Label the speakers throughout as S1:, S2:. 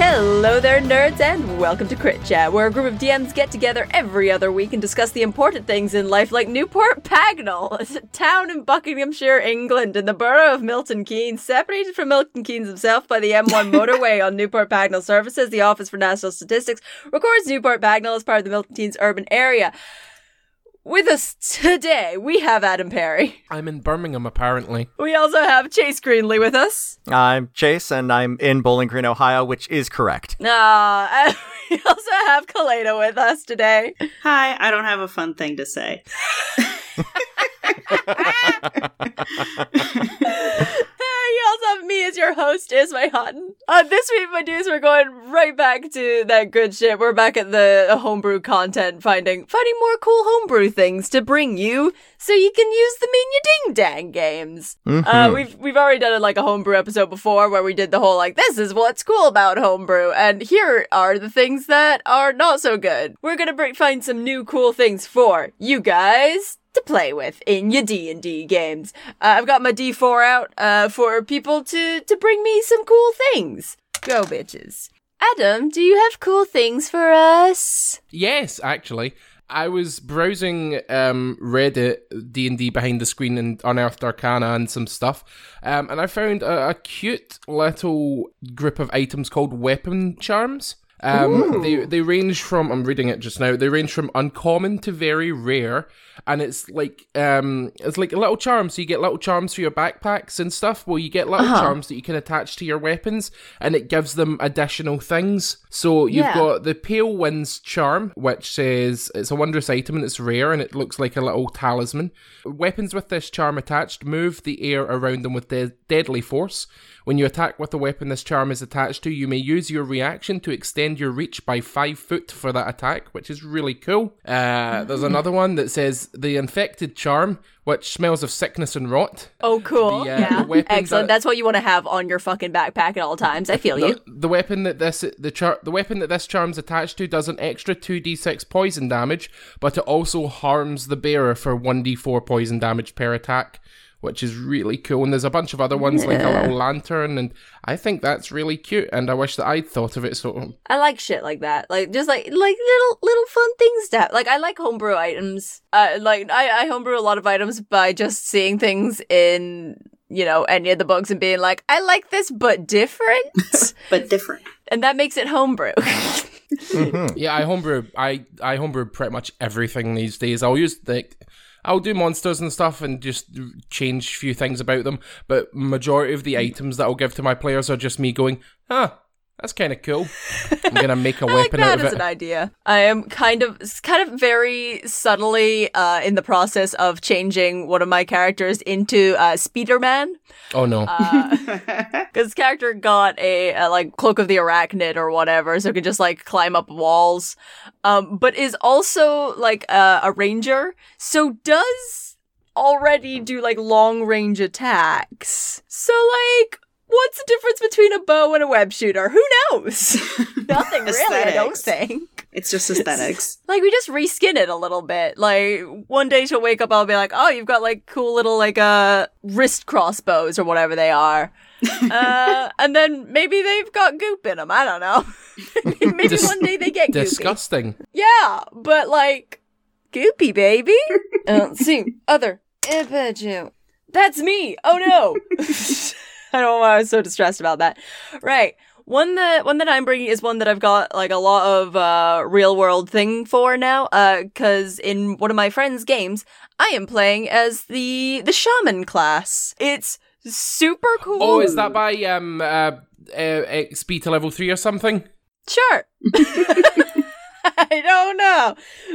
S1: Hello there, nerds, and welcome to Crit Chat, where a group of DMs get together every other week and discuss the important things in life, like Newport Pagnell, a town in Buckinghamshire, England, in the borough of Milton Keynes, separated from Milton Keynes himself by the M1 motorway on Newport Pagnell Services. The Office for National Statistics records Newport Pagnell as part of the Milton Keynes urban area. With us today, we have Adam Perry.
S2: I'm in Birmingham, apparently.
S1: We also have Chase Greenlee with us.
S3: I'm Chase, and I'm in Bowling Green, Ohio, which is correct.
S1: Uh, we also have Kalena with us today.
S4: Hi, I don't have a fun thing to say.
S1: me as your host, Ismay Hutton. Uh, this week, my dudes, we're going right back to that good shit. We're back at the homebrew content, finding finding more cool homebrew things to bring you, so you can use them in your ding dang games. Uh, we've we've already done like a homebrew episode before where we did the whole like this is what's cool about homebrew, and here are the things that are not so good. We're gonna bring, find some new cool things for you guys to play with in your D&D games. Uh, I've got my D4 out uh, for people to to bring me some cool things. Go bitches. Adam, do you have cool things for us?
S2: Yes, actually. I was browsing um, Reddit, D and D behind the screen, and Unearthed Arcana and some stuff, um, and I found a, a cute little group of items called weapon charms. Um, they they range from I'm reading it just now. They range from uncommon to very rare, and it's like um it's like a little charm. So you get little charms for your backpacks and stuff. Well, you get little charms that you can attach to your weapons, and it gives them additional things. So you've
S1: Yeah.
S2: got the Pale Winds charm, which says it's a wondrous item and it's rare, and it looks like a little talisman. Weapons with this charm attached move the air around them with de- deadly force. When you attack with a weapon this charm is attached to, you may use your reaction to extend your reach by five foot for that attack, which is really cool. Uh, there's another one that says the infected charm, which smells of sickness and rot.
S1: Oh, cool.
S2: The, uh,
S1: yeah. Excellent.
S2: that-
S1: That's what you want to have on your fucking backpack at all times. I feel you.
S2: The, the weapon that this the char- the weapon that this charm's attached to does an extra two d six poison damage, but it also harms the bearer for one d four poison damage per attack, which is really cool. And there's a bunch of other ones like a little lantern, and I think that's really cute. And I wish that I'd thought of it. So
S1: I like shit like that. Like just like like little little fun things to have. Like I like homebrew items. Uh, like I I homebrew a lot of items by just seeing things in you know any of the books and being like I like this but different,
S4: But different.
S1: and that makes it homebrew.
S2: yeah, I homebrew. I I homebrew pretty much everything these days. I'll use like. I'll do monsters and stuff and just change a few things about them, but majority of the items that I'll give to my players are just me going, huh, that's kind of cool. I'm gonna make a
S1: I like
S2: weapon
S1: that
S2: out of
S1: as
S2: it.
S1: an idea. I am kind of kind of very subtly uh, in the process of changing one of my characters into uh, Speederman.
S2: Oh no.
S1: Because character got a, a like cloak of the arachnid or whatever, so can just like climb up walls. Um, but is also like a, a ranger, so does already do like long range attacks. So like, what's the difference between a bow and a web shooter? Who knows? Nothing really. I don't think.
S4: It's just aesthetics.
S1: Like we just reskin it a little bit. Like one day she'll wake up, I'll be like, "Oh, you've got like cool little like uh wrist crossbows or whatever they are," uh, and then maybe they've got goop in them. I don't know. maybe
S2: Dis-
S1: one day they get goopy.
S2: Disgusting.
S1: Yeah, but like goopy, baby. uh, see other image. That's me. Oh no. I don't know why I was so distressed about that. Right. One that one that I'm bringing is one that I've got like a lot of uh, real world thing for now. Uh, because in one of my friends' games, I am playing as the the shaman class. It's super cool.
S2: Oh, is that by um uh, uh XP to level three or something?
S1: sure? I don't know.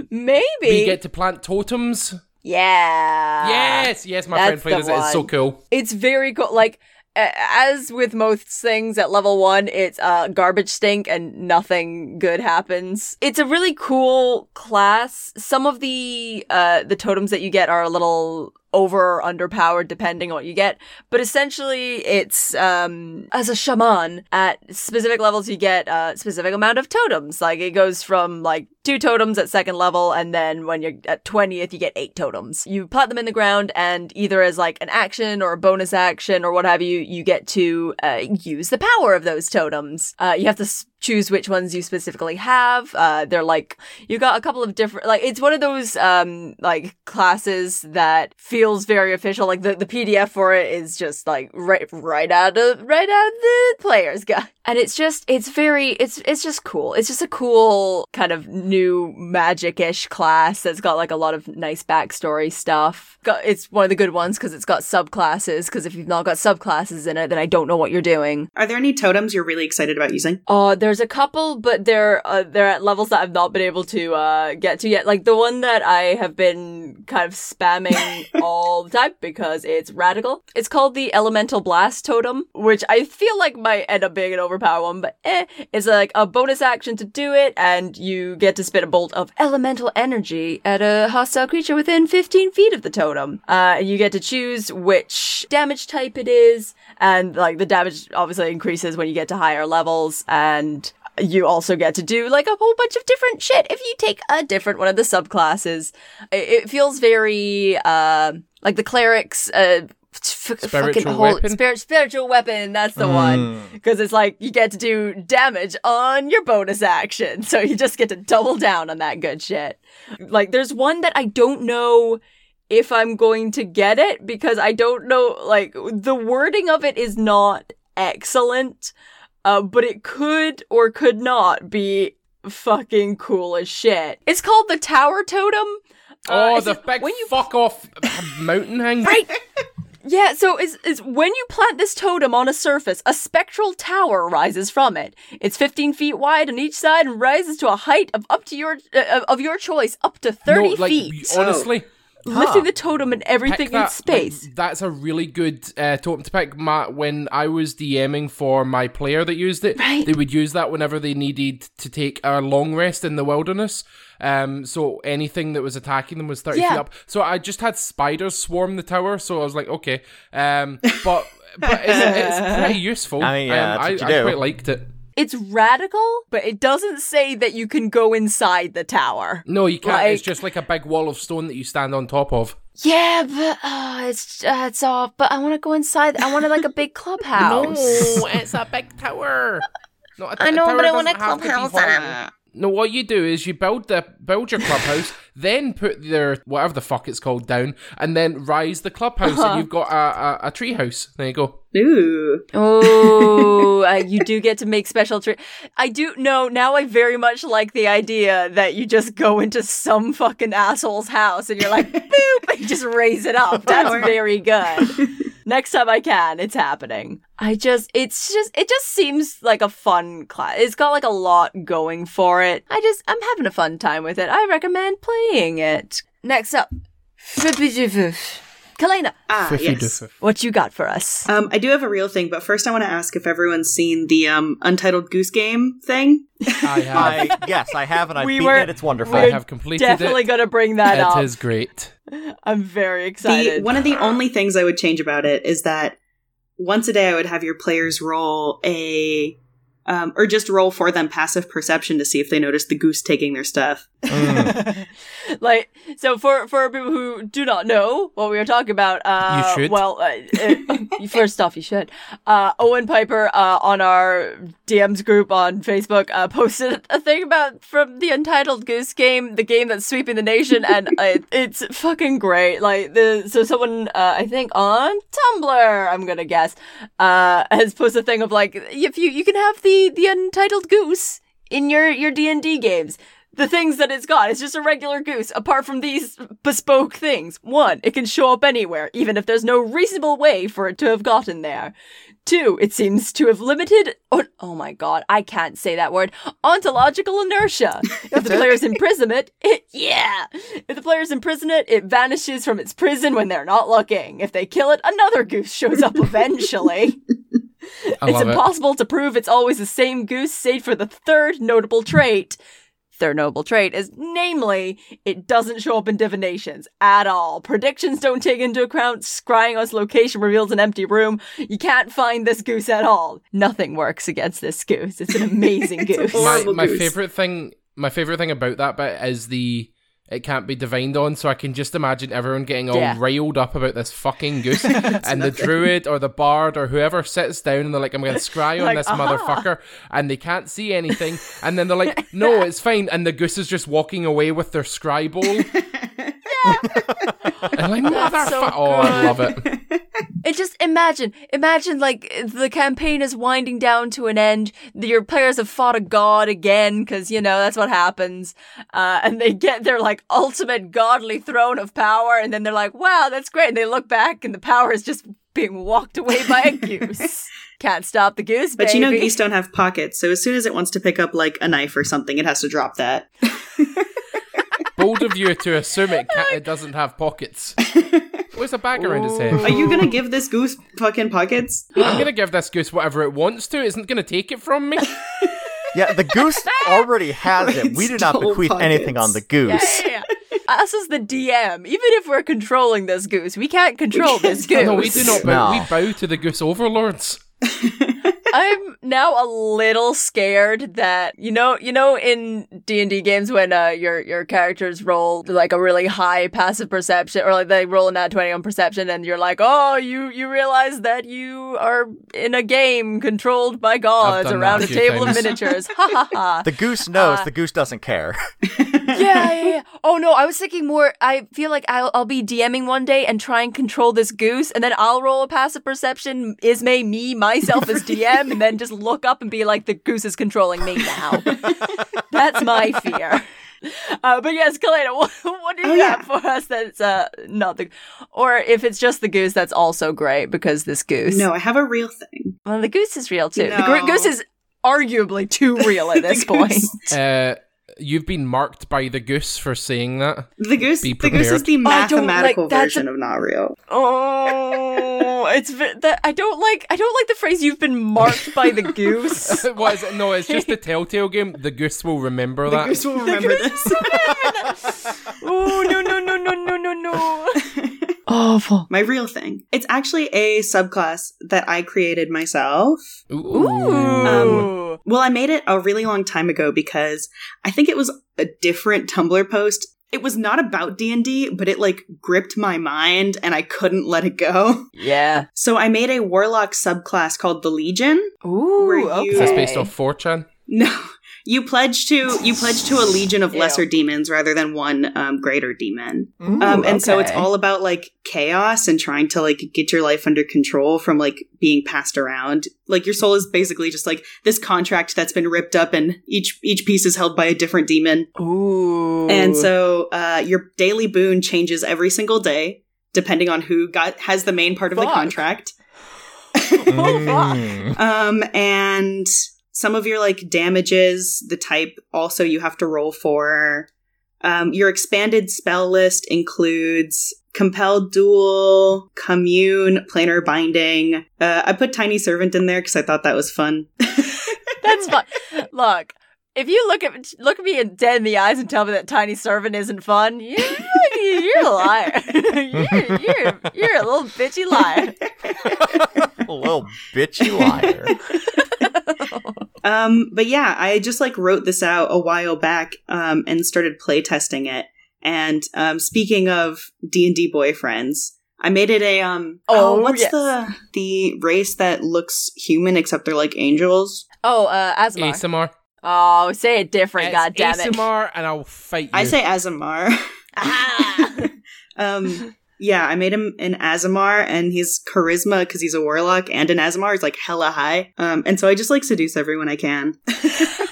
S1: Maybe.
S2: We get to plant totems.
S1: yeah.
S2: yes, yes, my
S1: that's
S2: friend played as it. It's so cool.
S1: It's very cool. Like as with most things at level one, it's uh garbage stink and nothing good happens. It's a really cool class. Some of the uh the totems that you get are a little over or underpowered depending on what you get. But essentially it's um as a shaman at specific levels you get a specific amount of totems. Like it goes from like two totems at second level and then when you're at 20th you get eight totems. You plot them in the ground and either as like an action or a bonus action or what have you, you get to uh, use the power of those totems. Uh, you have to s- choose which ones you specifically have. Uh, they're like you got a couple of different like it's one of those um like classes that feels very official. Like the, the PDF for it is just like right right out of right out of the player's guide. And it's just it's very it's it's just cool. It's just a cool kind of new magic-ish class that's got like a lot of nice backstory stuff. Got, it's one of the good ones because it's got subclasses. Because if you've not got subclasses in it, then I don't know what you're doing.
S4: Are there any totems you're really excited about using?
S1: Uh, there's a couple, but they're uh, they're at levels that I've not been able to uh, get to yet. Like the one that I have been kind of spamming all the time because it's radical. It's called the Elemental Blast Totem, which I feel like might end up being an overpower one, but eh, it's like a bonus action to do it, and you get to spit a bolt of elemental energy at a hostile creature within 15 feet of the totem. Uh, you get to choose which damage type it is, and like the damage obviously increases when you get to higher levels, and you also get to do like a whole bunch of different shit if you take a different one of the subclasses. It, it feels very uh like the clerics uh f-
S2: Spiritual
S1: fucking whole
S2: weapon?
S1: spirit spiritual weapon that's the one. Because it's like you get to do damage on your bonus action. So you just get to double down on that good shit. Like there's one that i don't know if i'm going to get it because i don't know like the wording of it is not excellent uh, but it could or could not be fucking cool as shit it's called the tower totem
S2: Oh,
S1: Uh,
S2: the
S1: it's-
S2: big
S1: when you
S2: fuck off mountain hang.
S1: Right. Yeah, so is is when you plant this totem on a surface, a spectral tower rises from it. It's 15 feet wide on each side and rises to a height of up to your uh, of your choice, up to 30
S2: no, like
S1: feet,
S2: honestly,
S1: lifting the totem and
S2: pick
S1: everything in space.
S2: like, that's a really good uh, totem to pick. Matt, when I was DMing for my player that used it,
S1: Right.
S2: they would use that whenever they needed to take a long rest in the wilderness. Um, so anything that was attacking them was thirty
S1: Yeah.
S2: feet up. So I just had spiders swarm the tower. So I was like, okay, um, but but it's, it's pretty useful.
S3: I mean, yeah,
S2: um, I, I quite liked it.
S1: It's radical, but it doesn't say that you can go inside the tower.
S2: No, you can't. it's just like a big wall of stone that you stand on top of.
S1: Yeah, but uh, it's uh, it's off. But I want to go inside. I want like a big clubhouse.
S2: No, it's a big tower. No, a
S1: I know,
S2: tower
S1: but I want a
S2: doesn't have to be
S1: clubhouse.
S2: No, what you do is you build the build your clubhouse, then put their whatever the fuck it's called down, and then rise the clubhouse,
S1: Uh-huh.
S2: and you've got a, a, a tree house. There you go.
S4: Ooh.
S1: Oh, uh, you do get to make special tre- I do know now. I very much like the idea that you just go into some fucking asshole's house and you're like, boop, and you just raise it up. That's very good. Next time I can, it's happening. I just, it's just, it just seems like a fun class. It's got like a lot going for it. I just, I'm having a fun time with it. I recommend playing it. Next up, Kalena,
S4: Ah, yes.
S1: what you got for us?
S4: Um, I do have a real thing, but first I want to ask if everyone's seen the um, Untitled Goose Game thing.
S2: I have,
S3: I yes, I have, and I've
S1: We
S3: beaten
S1: were-
S3: it. It's wonderful.
S2: I
S1: we're
S2: have completed
S1: Definitely
S2: it.
S1: gonna bring that up.
S2: It is great.
S1: I'm very
S4: The
S1: excited.
S4: one of the only things I would change about it is that once a day I would have your players roll a um, or just roll for them passive perception to see if they notice the goose taking their stuff.
S3: Mm.
S1: like so for for people who do not know what we are talking about uh
S2: You should.
S1: well uh, uh, first off you should uh owen piper uh on our dms group on facebook uh posted a thing about from the untitled goose game the game that's sweeping the nation and uh, it's fucking great like the so someone uh i think on tumblr i'm gonna guess uh has posted a thing of like if you you can have the the untitled goose in your your d&d games the things that it's got. It's just a regular goose, apart from these bespoke things. One, it can show up anywhere, even if there's no reasonable way for it to have gotten there. Two, it seems to have limited, oh, oh my god, I can't say that word, ontological inertia. If the players imprison it, it, yeah. If the players imprison it, it vanishes from its prison when they're not looking. If they kill it, another goose shows up eventually.
S2: I
S1: it's
S2: love it.
S1: impossible to prove it's always the same goose, save for the third notable trait. Third notable trait is, namely, it doesn't show up in divinations at all. Predictions don't take into account scrying on its location reveals an empty room. You can't find this goose at all. Nothing works against this goose. It's an amazing
S4: It's
S1: goose.
S2: my my
S4: goose.
S2: favorite thing my favorite thing about that bit is the it can't be divined on. So I can just imagine everyone getting all
S1: Yeah.
S2: riled up about this fucking goose, and the druid or the bard or whoever sits down and they're like, "I'm going to scry on
S1: Like,
S2: this
S1: "Ah."
S2: motherfucker," and they can't see anything, and then they're like, "No, it's fine," and the goose is just walking away with their scry bowl. and like,
S1: That's so
S2: motherfucker! oh, I love it.
S1: And just imagine, imagine like the campaign is winding down to an end. Your players have fought a god again because you know that's what happens, uh, and they get their like ultimate godly throne of power, and then they're like, "Wow, that's great!" And they look back, and the power is just being walked away by a goose. Can't stop the goose,
S4: But you know, geese don't have pockets, so as soon as it wants to pick up like a knife or something, it has to drop that.
S2: Bold of you to assume it, ca- it doesn't have pockets. Where's a bag around his head?
S4: Are you gonna give this goose fucking pockets?
S2: I'm gonna give this goose whatever it wants to. It isn't gonna take it from me.
S3: Yeah, the goose already has it. We do not
S4: Stole
S3: bequeath anything on the goose.
S1: Yeah, yeah, yeah. Us as the DM, even if we're controlling this goose, we can't control this goose.
S2: no, we do not bow.
S3: No.
S2: We bow to the goose overlords.
S1: I'm now a little scared that you know you know in D and D games when uh, your your characters roll like a really high passive perception or like they roll a nat twenty on perception and you're like oh you you realize that you are in a game controlled by gods around a
S2: a
S1: table
S2: times.
S1: of miniatures ha ha ha
S3: The goose knows.
S1: Uh,
S3: the goose doesn't care.
S1: yeah, yeah, yeah. Oh no, I was thinking more. I feel like I'll, I'll be DMing one day and try and control this goose, and then I'll roll a passive perception, Ismay, me, myself as DM, and then just look up and be like, the goose is controlling me now. That's my fear. Uh, but yes, Kalena, what, what do you
S4: Oh, yeah.
S1: have for us that's uh, not the, or if it's just the goose, that's also great because this goose.
S4: No, I have a real thing.
S1: well, the goose is real too. The gr- goose is arguably too real at this point.
S2: Uh, you've been marked by the goose for saying that.
S4: The goose, the goose is the
S1: I don't like-
S4: mathematical
S1: a-
S4: version of not real.
S1: Oh, it's ve- that I don't like. I don't like the phrase "you've been marked by the goose."
S2: what is it? No, it's just the Telltale game. The goose will remember
S4: The
S2: that.
S4: The goose will remember this.
S1: oh no no no no no no no! Awful.
S4: My real thing. It's actually a subclass that I created myself.
S2: Ooh.
S1: Ooh.
S4: Well, I made it a really long time ago because I think it was a different Tumblr post. It was not about D&D, but it like gripped my mind and I couldn't let it go.
S1: yeah.
S4: So I made a warlock subclass called the Legion.
S1: Ooh.
S4: Were you-
S1: okay.
S2: Is this based on 4chan?
S4: No, you pledge to you pledge to a legion of lesser demons rather than one um, greater demon.
S1: Ooh,
S4: Um, and so it's all about like chaos and trying to like get your life under control from like being passed around. Like your soul is basically just like this contract that's been ripped up, and each each piece is held by a different demon.
S1: Ooh.
S4: And so uh, your daily boon changes every single day, depending on who got has the main part of the contract.
S3: Mm.
S4: Um, and some of your like damages, the type also you have to roll for. Um, your expanded spell list includes compelled duel, commune, planar binding. Uh, I put tiny servant in there because I thought that was fun.
S1: that's fun. Look. If you look at look at me dead in the eyes and tell me that tiny servant isn't fun, you, you're a liar. you're, you're, you're a little bitchy liar.
S3: A little bitchy liar.
S4: Um, but yeah, I just like wrote this out a while back um, and started playtesting it. And um, speaking of D and D boyfriends, I made it a um.
S1: Oh,
S4: what's
S1: yes.
S4: the the race that looks human except they're like angels?
S1: Oh, uh, Aasimar.
S2: ASMR.
S1: Oh, say it different,
S2: It's
S1: God it.
S2: ASMR, and I'll fight you.
S4: I say Azamar.
S1: Ah.
S4: um, yeah, I made him an Aasimar, and his charisma because he's a warlock and an Aasimar is like hella high. Um, and so I just like seduce everyone I can.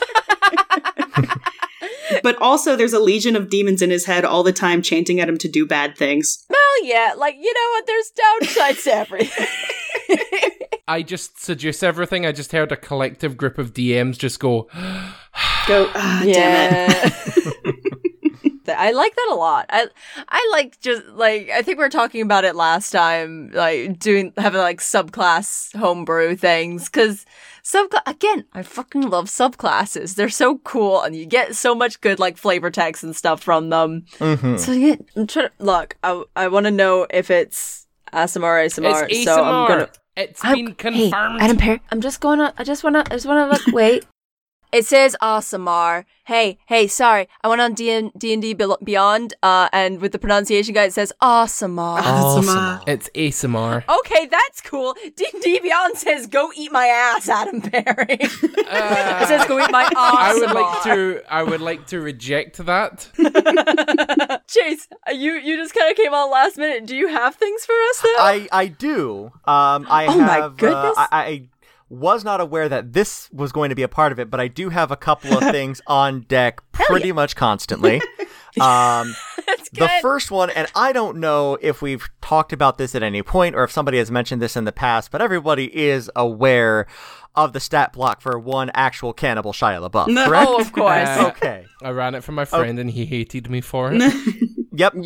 S4: but also, there's a legion of demons in his head all the time, chanting at him to do bad things.
S1: well, yeah, like you know what? There's downsides to everything.
S2: I just seduce everything. I just heard a collective group of DMs just go,
S4: Go, ah, damn it.
S1: I like that a lot. I I like just like I think we were talking about it last time, like doing having like subclass homebrew things because sub again I fucking love subclasses. They're so cool and you get so much good like flavor text and stuff from them.
S3: Mm-hmm.
S1: So yeah, I'm trying to look. I I want to know if it's ASMR or ASMR.
S2: it's
S1: so I'm gonna.
S2: It's
S1: I'm-
S2: been confirmed.
S1: Hey, Adam Perry, I'm just going to. I just want to. I just want to look. Wait. It says Aasimar. Hey, hey, sorry. I went on D and D Beyond, uh, and with the pronunciation guide, it says Aasimar.
S4: Awesome.
S2: It's Aasimar.
S1: Okay, that's cool. D and D Beyond says go eat my ass, Adam Perry. it says go eat my ass.
S2: I would like to. I would like to reject that.
S1: Chase, you you just kind of came on last minute. Do you have things for us though?
S3: I I do. Um, I
S1: Oh my goodness.
S3: Uh, I, I was not aware that this was going to be a part of it, but I do have a couple of things on deck pretty much constantly. Um, the first one, and I don't know if we've talked about this at any point or if somebody has mentioned this in the past, but everybody is aware of the stat block for one actual cannibal Shia LaBeouf,
S4: No.
S3: correct?
S1: oh, of course.
S2: Uh,
S3: Okay.
S2: I ran it for my friend and he hated me for it.
S3: Yep, I've,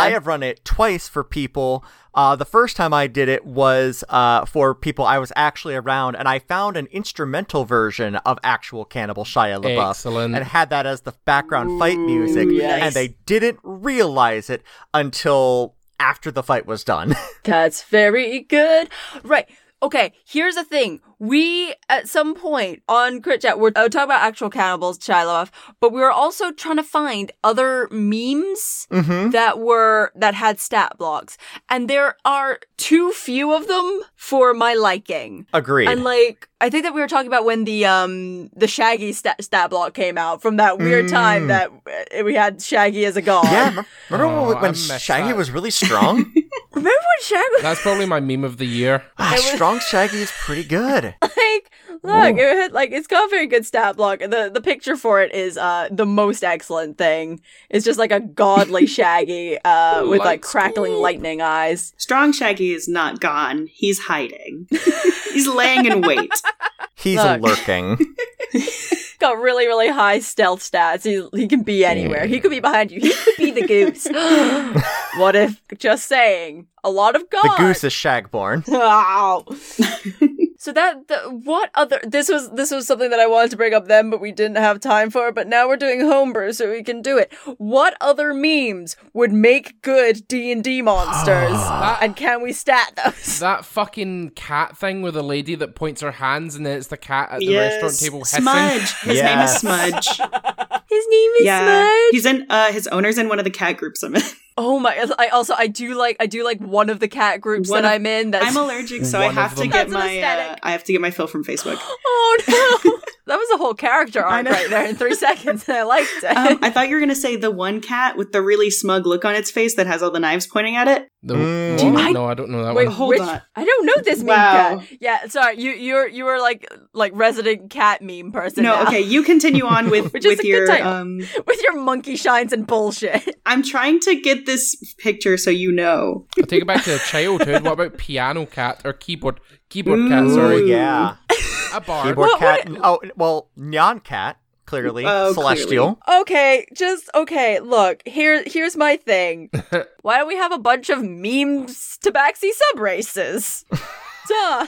S3: I have run it twice for people. Uh, the first time I did it was uh, for people I was actually around, and I found an instrumental version of actual Cannibal Shia LaBeouf,
S2: Excellent.
S3: and had that as the background fight music.
S1: yes.
S3: And they didn't realize it until after the fight was done.
S1: That's very good. Right. Okay, here's the thing. We, at some point on Crit Chat, we're uh, talking about actual cannibals, Shia but we were also trying to find other memes
S3: mm-hmm.
S1: that were, that had stat blocks. And there are too few of them for my liking.
S3: Agreed.
S1: And like, I think that we were talking about when the um the Shaggy stat, stat block came out from that weird time
S3: Mm.
S1: that uh, we had Shaggy as a god.
S3: yeah, remember
S2: Oh,
S3: when, when Shaggy
S2: that.
S3: was really strong?
S1: Remember when Shaggy
S2: That's probably my meme of the year.
S3: ah,
S1: was-
S3: strong Shaggy is pretty good.
S1: like look it had, like it's got a very good stat block the the picture for it is uh the most excellent thing it's just like a godly shaggy uh with like crackling
S2: go.
S1: lightning eyes
S4: Strong Shaggy is not gone. He's hiding. He's laying in wait.
S3: He's
S1: Look.
S3: lurking.
S1: Got really really high stealth stats he, he can be anywhere he could be behind you he could be the goose what if just saying a lot of god
S3: The goose is Shagborn.
S1: Wow. so that the, what other this was this was something that I wanted to bring up then, but we didn't have time for. But now we're doing homebrew, so we can do it. What other memes would make good D and D monsters, and can we stat those?
S2: That fucking cat thing with the lady that points her hands and then it's the cat at the
S4: yes.
S2: restaurant table hissing.
S4: Smudge. His
S3: Yes.
S4: name is Smudge.
S1: His name is
S4: yeah.
S1: Smudge.
S4: He's in uh his owner's in one of the cat groups I'm in.
S1: Oh my! I also I do like I do like one of the cat groups
S4: One
S1: that
S4: of-
S1: I'm in. That's
S4: I'm allergic, so I have to get my uh. I have to get my fill from Facebook.
S1: oh no! that was a whole character arc right there in three seconds, and I liked it.
S4: Um, I thought you were gonna say the one cat with the really smug look on its face that has all the knives pointing at it.
S2: The,
S3: Mm.
S2: what?
S1: I-
S2: no, I don't know that one.
S1: Wait,
S2: one.
S4: hold
S1: which,
S4: on.
S1: I don't know this meme
S4: Wow.
S1: cat. Yeah, sorry, you you're you were like like resident cat meme person.
S4: no,
S1: now.
S4: okay, you continue on with
S1: Which is
S4: with
S1: a good
S4: your
S1: title.
S4: um.
S1: with your monkey shines and bullshit.
S4: I'm trying to get this picture so you know.
S2: I'll take it back to childhood. What about piano cat or keyboard keyboard cat?
S4: Ooh.
S3: Oh
S2: Sorry,
S3: yeah.
S2: A bard.
S3: Keyboard
S1: What-
S3: cat. Oh well, Nyan cat clearly
S4: Oh,
S3: celestial.
S1: Okay, just okay. Look, here here's my thing. Why don't we have a bunch of memes tabaxi sub races? Duh.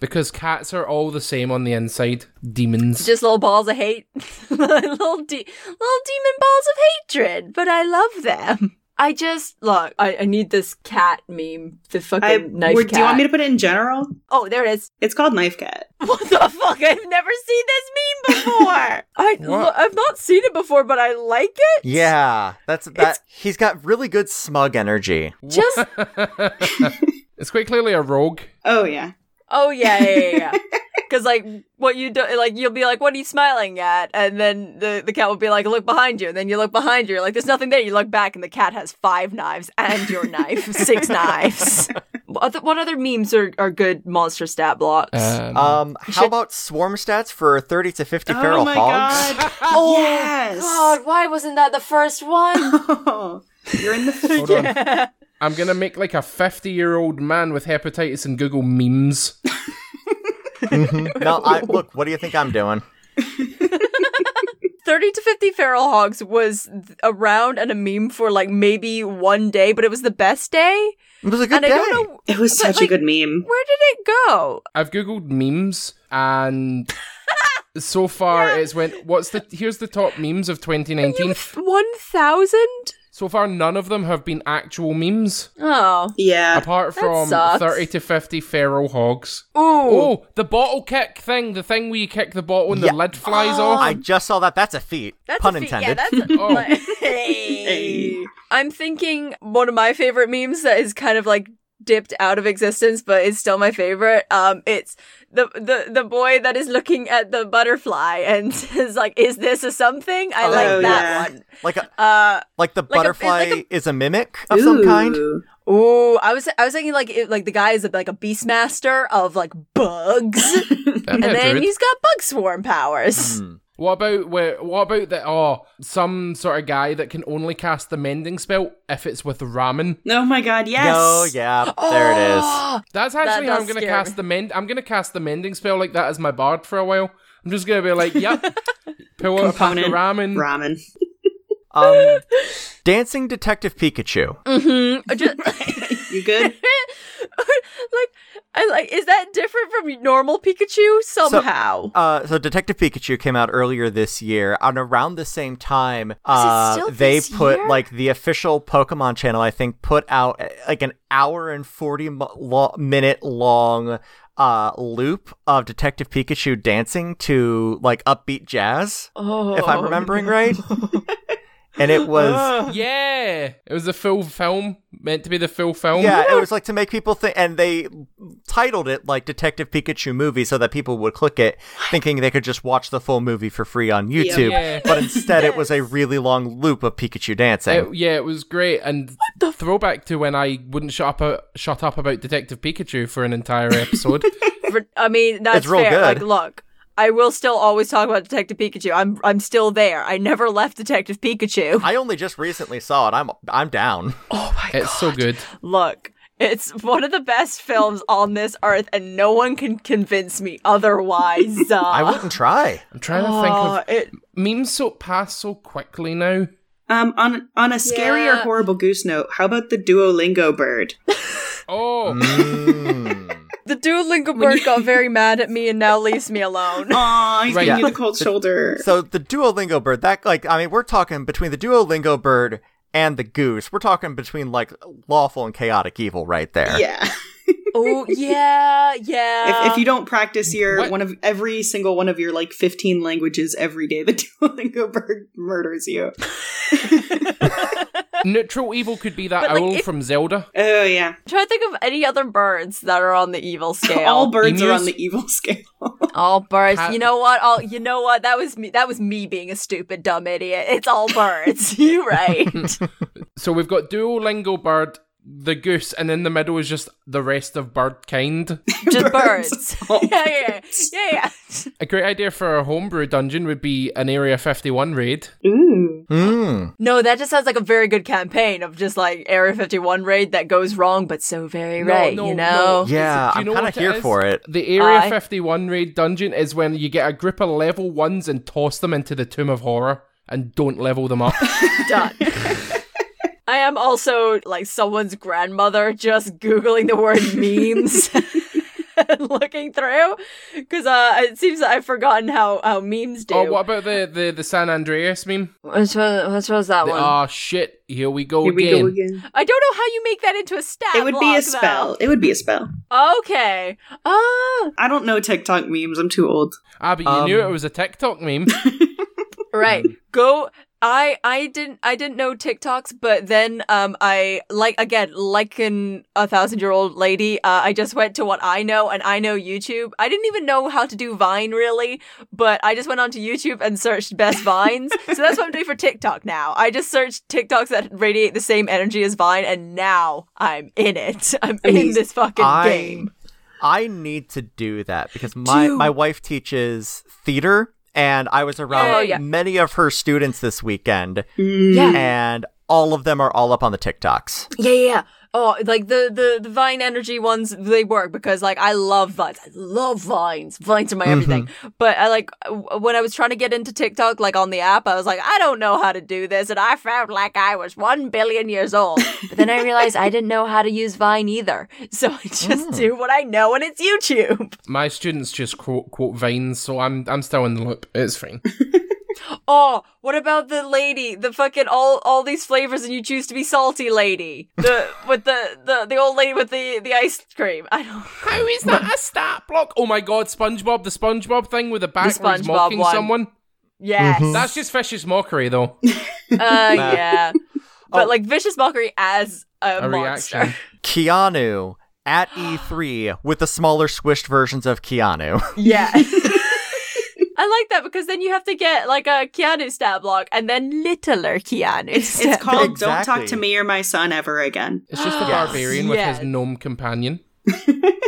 S2: Because cats are all the same on the inside. Demons.
S1: Just little balls of hate, little de- little demon balls of hatred. But I love them. I just look. I, I need this cat meme. The fucking
S4: I,
S1: knife
S4: would-
S1: cat.
S4: do you want me to put it in general?
S1: Oh, there it is.
S4: It's called Knife Cat.
S1: What the fuck? I've never seen this meme before. I
S2: What?
S1: I've not seen it before, but I like it.
S3: Yeah, that's that. He's got really good smug energy.
S1: Just
S2: it's quite clearly a rogue.
S4: Oh yeah.
S1: oh yeah, yeah, yeah. yeah. Because like what you do, like you'll be like, "What are you smiling at?" And then the the cat will be like, "Look behind you." And then you look behind you, you're like, "There's nothing there." You look back, and the cat has five knives and your knife, six knives. What other, what other memes are, are good monster stat blocks?
S2: Um,
S3: Um, how
S1: should-
S3: about swarm stats for thirty to fifty
S4: oh
S3: feral
S4: my
S3: hogs?
S4: god.
S1: oh
S4: yes.
S1: God, why wasn't that the first one?
S4: Oh, you're in the
S2: hold on. I'm gonna make like a 50 year old man with hepatitis and Google memes.
S3: Mhm. No, I look. What do you think I'm doing?
S1: 30 to 50 feral hogs was th- around and a meme for like maybe one day, but it was the best day.
S3: It was a good
S1: and
S3: day.
S1: I don't know
S4: It was such
S1: like,
S4: a good meme.
S1: where did it go.
S2: I've googled memes and so far it's went. What's the? Here's the top memes of 2019.
S1: 1000?
S2: So far, none of them have been actual memes,
S1: Oh.
S4: Yeah.
S2: apart from
S1: sucks.
S2: 30 to 50 feral hogs.
S1: Ooh.
S2: Oh, the bottle kick thing, the thing where you kick the bottle and
S3: Yeah.
S2: the lid flies
S1: Oh.
S2: off.
S3: I just saw that. That's a feat.
S1: That's
S3: Pun
S1: a feat.
S3: intended.
S1: Yeah, that's a,
S2: Oh.
S1: like- hey. I'm thinking one of my favorite memes that is kind of like dipped out of existence, but is still my favorite. Um, it's the the the boy that is looking at the butterfly and is like, "Is this a something?" I
S3: Oh,
S1: like that
S4: yeah.
S1: one.
S3: like a
S1: Uh,
S3: like the
S1: a-
S3: butterfly
S1: like a-
S3: is a mimic of some kind.
S4: Ooh.
S1: ooh, I was I was thinking like it, like the guy is like a beastmaster of like bugs, and then he's got bug swarm powers.
S3: Hmm.
S2: What about where? What about the oh some sort of guy that can only cast the mending spell if it's with ramen?
S4: Oh my god, yes.
S3: No, yeah, there it is.
S1: Oh,
S2: That's actually how I'm gonna
S1: scare
S2: cast
S1: me.
S2: the mend. I'm gonna cast the mending spell like that as my bard for a while. I'm just gonna be like, yep, pull out a pack of ramen.
S4: Ramen.
S3: Um, Dancing Detective Pikachu.
S1: Mm-hmm. Just,
S4: You good?
S1: like, I like. Is that different from normal Pikachu somehow?
S3: Uh, so Detective Pikachu came out earlier this year, and around the same time, uh, they put
S1: year?
S3: like the official Pokemon channel. I think put out uh, like an hour and forty mo- lo- minute long uh loop of Detective Pikachu dancing to like upbeat jazz,
S1: oh,
S3: if I'm remembering right. and it was
S2: Yeah, it was a full film meant to be the full film.
S3: yeah, it was like to make people think, and they titled it like Detective Pikachu movie so that people would click it, thinking they could just watch the full movie for free on YouTube.
S2: Yeah.
S3: But instead, it was a really long loop of Pikachu dancing.
S2: It- yeah, it was great, and the throwback to when I wouldn't shut up, uh, shut up about Detective Pikachu for an entire episode.
S1: I mean, that's
S3: It's real
S1: fair.
S3: good.
S1: Like, look, I will still always talk about Detective Pikachu. I'm I'm still there. I never left Detective Pikachu.
S3: I only just recently saw it. I'm I'm down.
S1: oh my god.
S2: it's so good.
S1: Look, it's one of the best films on this earth, and no one can convince me otherwise. Uh,
S3: I wouldn't try.
S2: I'm trying to think
S1: oh,
S2: of
S1: it.
S2: memes so pass so quickly now.
S4: Um, on on a scary or horrible goose note, how about the Duolingo bird?
S2: Oh,
S3: Mm.
S1: The Duolingo bird got very mad at me and now leaves me alone.
S4: Aw, he's
S2: Right.
S4: giving
S3: Yeah.
S4: you the cold shoulder.
S3: so the Duolingo bird, that like, I mean, we're talking between the Duolingo bird and the goose. We're talking between like lawful and chaotic evil right there.
S4: yeah.
S1: oh yeah, yeah.
S4: if, if you don't practice your
S2: What?
S4: one of every single one of your like 15 languages every day, the Duolingo bird murders you.
S2: Neutral evil could be that
S1: But, like,
S2: owl
S1: if-
S2: from Zelda.
S4: Oh yeah.
S1: I'm trying to think of any other birds that are on the evil scale.
S4: All birds are on the evil scale.
S1: All birds.
S2: Cat-
S1: You know what? All you know what? That was me. That was me being a stupid dumb idiot. It's all birds. you right.
S2: So we've got Duolingo bird, the goose, and in the middle is just the rest of bird kind.
S1: Just birds.
S4: All
S1: yeah, yeah, yeah, yeah.
S2: A great idea for a homebrew dungeon would be an Area 51 raid.
S4: Ooh.
S3: Mm.
S1: No, that just sounds like a very good campaign of just like Area 51 raid that goes wrong, but so very
S2: No,
S1: right.
S2: no,
S1: you know.
S2: no.
S3: Yeah,
S2: you
S3: I'm
S2: know
S3: kind
S2: what
S3: of
S2: it
S3: here
S2: is?
S3: for it.
S2: The Area
S1: Aye.
S2: 51 raid dungeon is when you get a group of level ones and toss them into the Tomb of Horror and don't level them up.
S1: Done. I am also like someone's grandmother just googling the word memes and looking through because uh, it seems that I've forgotten how how memes do.
S2: oh, what about the, the, the San Andreas meme?
S1: Which one, which was that
S2: The,
S1: one?
S2: oh, shit, here we go
S4: Here we
S2: again.
S4: go again.
S1: I don't know how you make that into a stat.
S4: It would be a spell. It would be a spell.
S1: Okay. Ah,
S4: I don't know TikTok memes. I'm too old.
S2: Ah, but you knew
S3: Um,
S2: it was a TikTok meme.
S1: right. Go. I I didn't I didn't know TikToks, but then um I like again like an a thousand year old lady. Uh, I just went to what I know, and I know YouTube. I didn't even know how to do Vine really, but I just went onto YouTube and searched best vines. so that's what I'm doing for TikTok now. I just searched TikToks that radiate the same energy as Vine, and now I'm in it. I'm in this fucking
S3: I
S1: game.
S3: I need to do that because my
S1: Do.
S3: my wife teaches theater and I was around
S1: Oh, yeah.
S3: many of her students this weekend
S4: Mm.
S1: Yeah.
S3: and all of them are all up on the TikToks.
S1: Yeah, yeah, yeah. Oh, like the, the the Vine energy ones, they work because like I love vines. I love vines. Vines are my mm-hmm. everything. But I like when I was trying to get into TikTok, like on the app, I was like, I don't know how to do this, and I felt like I was one billion years old. But then I realized I didn't know how to use Vine either, so I just mm. do what I know, and it's YouTube.
S2: My students just quote quote vines, so I'm I'm still in the loop. It's fine.
S1: Oh, what about the lady, the fucking all all these flavors, and you choose to be salty lady, the with the the the old lady with the the ice cream. I don't.
S2: How is that a stat block? Oh my god, SpongeBob, the SpongeBob thing with the backwards
S1: SpongeBob
S2: mocking
S1: one.
S2: someone.
S1: Yes.
S2: That's just vicious mockery, though.
S1: Uh, yeah. But
S3: Oh.
S1: like vicious mockery as a,
S2: A
S1: monster.
S2: reaction.
S3: Keanu at E3 with the smaller squished versions of Keanu.
S1: Yeah. I like that because then you have to get like a Keanu stat block and then littler Keanu.
S4: It's,
S1: stat
S4: it's called
S3: Exactly.
S4: Don't Talk to Me or My Son Ever Again.
S2: It's just a
S3: Yes.
S2: barbarian with
S1: Yes.
S2: his gnome companion.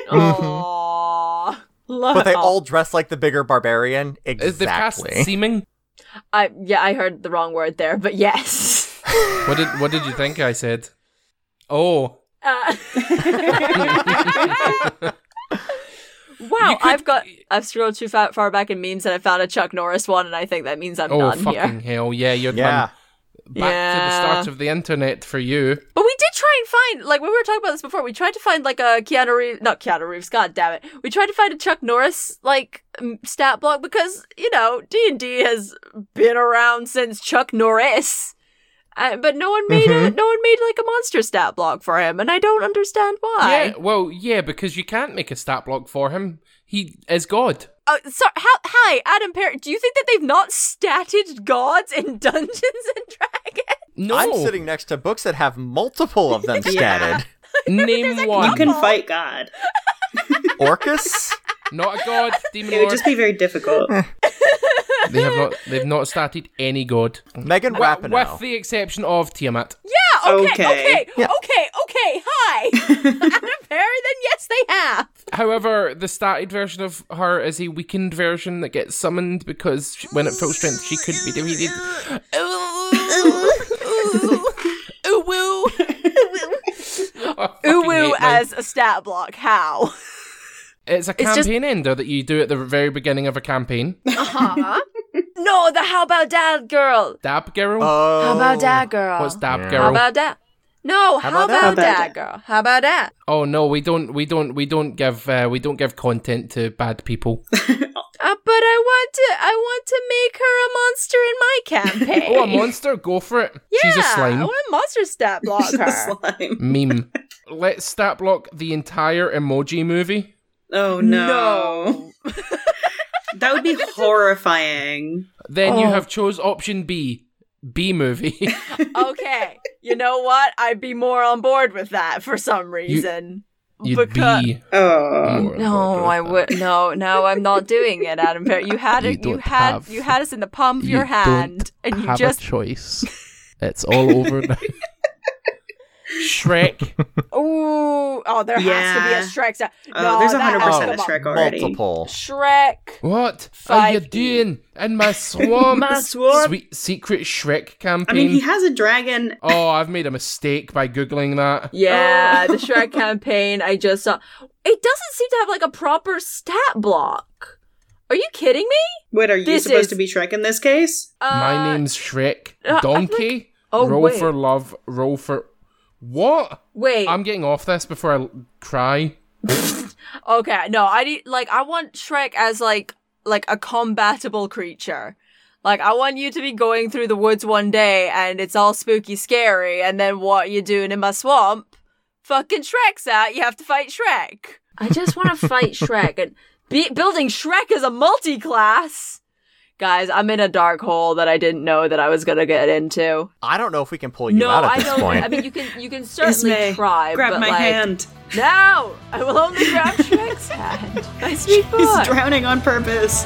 S1: Aww.
S3: But they all dress like the bigger barbarian.
S2: Is the cast
S3: Exactly.
S2: seeming?
S1: I yeah, I heard the wrong word there, but yes.
S2: What did what did you think I said? Oh,
S1: Uh,
S2: You
S1: wow,
S2: could-
S1: I've got I've scrolled too far, far back in memes and I found a Chuck Norris one, and I think that means I'm
S2: oh,
S1: done
S2: fucking
S1: here.
S2: hell! Yeah, you're
S3: Yeah.
S2: done. Back to the start of the internet for you.
S1: But we did try and find like when we were talking about this before. We tried to find like a Keanu Reeves, not Keanu Reeves. God damn it! We tried to find a Chuck Norris like stat block because you know D and D has been around since Chuck Norris. Uh, but no one made a no one made like a monster stat block for him, and I don't understand why.
S2: Yeah, well, yeah, because you can't make a stat block for him. He is God.
S1: Uh, so, how, hi, Adam Perry. Do you think that they've not statted gods in Dungeons and Dragons?
S2: No,
S3: I'm sitting next to books that have multiple of them
S4: Yeah.
S3: statted.
S2: name
S4: You
S2: one.
S4: You can fight God.
S3: Orcus?
S2: Not a god, demon
S4: It would
S2: lord.
S4: just be very difficult.
S2: They have not. They've not started any god,
S3: Megan
S2: Wi-
S3: Rapinoe.
S2: with the exception of Tiamat.
S1: Yeah. Okay.
S4: Okay.
S1: Okay.
S3: Yeah.
S1: Okay. Okay. Hi, Adam Perry. Then yes, they have.
S2: However, the started version of her is a weakened version that gets summoned because she, when at full strength she couldn't be defeated. Ooh, woo.
S1: Uwu as a stat block. How?
S2: It's a
S1: it's just-
S2: campaign ender that you do at the very beginning of a campaign.
S1: Uh-huh. no, the how about that girl?
S2: Dab girl.
S3: Oh.
S1: How about that girl?
S2: What's dab
S3: Yeah.
S2: girl?
S1: How about that? No, how,
S3: about
S1: about,
S3: that?
S4: About
S1: that
S4: that?
S1: girl? How about that?
S2: Oh no, we don't. We don't. We don't give. Uh, we don't give content to bad people.
S1: Uh, but I want to. I want to make her a monster in my campaign.
S2: oh, a monster! Go for it.
S1: Yeah,
S2: She's a
S1: I
S2: slime.
S1: want a monster stat block
S4: The
S1: her.
S4: slime.
S2: Meme. Let's stat block the entire emoji movie.
S4: Oh no. That would be horrifying.
S2: Then you
S1: Oh.
S2: have chose option B, B movie.
S1: okay, you know what? I'd be more on board with that for some reason.
S2: You'd
S1: Because-
S2: be.
S4: Oh.
S1: No, I
S2: with
S1: would no, no. I'm not doing it, Adam Perry. You had it. You,
S2: don't
S1: had
S2: have-
S1: you had us in the palm of
S2: You
S1: your hand,
S2: don't
S1: and you
S2: have
S1: just
S2: a choice. It's all over now. Shrek.
S1: ooh oh, there has to be a Shrek. Stat.
S4: Oh,
S1: no,
S4: there's
S1: that
S4: 100%
S1: has
S4: a
S1: to come
S4: Shrek
S1: on.
S4: already.
S3: Multiple.
S1: Shrek.
S2: What are you
S1: 5E.
S2: doing in my swamp?
S1: My swamp.
S2: Sweet secret Shrek campaign.
S4: I
S2: campaign.
S4: mean, he has a dragon.
S2: oh, I've made a mistake by googling that.
S1: Yeah, the Shrek campaign. I just saw. It doesn't seem to have like a proper stat block. Are you kidding me?
S4: Wait, are you
S1: This
S4: supposed
S1: is-
S4: to be Shrek in this case?
S1: Uh,
S2: My name's Shrek.
S1: uh, I
S2: Donkey.
S1: Oh,
S2: roll
S1: wait.
S2: for love. Roll for. What?
S1: Wait.
S2: I'm getting off this before I l- cry.
S1: Okay, no, I need like I want Shrek as like like a combatable creature. Like I want you to be going through the woods one day and it's all spooky scary and then what you doing in my swamp? Fucking Shrek's out, you have to fight Shrek. I just want to fight Shrek and be- building Shrek as a multi-class. Guys, I'm in a dark hole that I didn't know that I was going to get into.
S3: I don't know if we can pull you
S1: no,
S3: out at
S1: I
S3: this
S1: don't.
S3: point.
S1: I mean, you can you can certainly
S4: Ismay,
S1: try,
S4: Grab
S1: but
S4: my
S1: like,
S4: hand.
S1: no, I will only grab Shrek's hand. My sweet boy.
S4: He's drowning on purpose.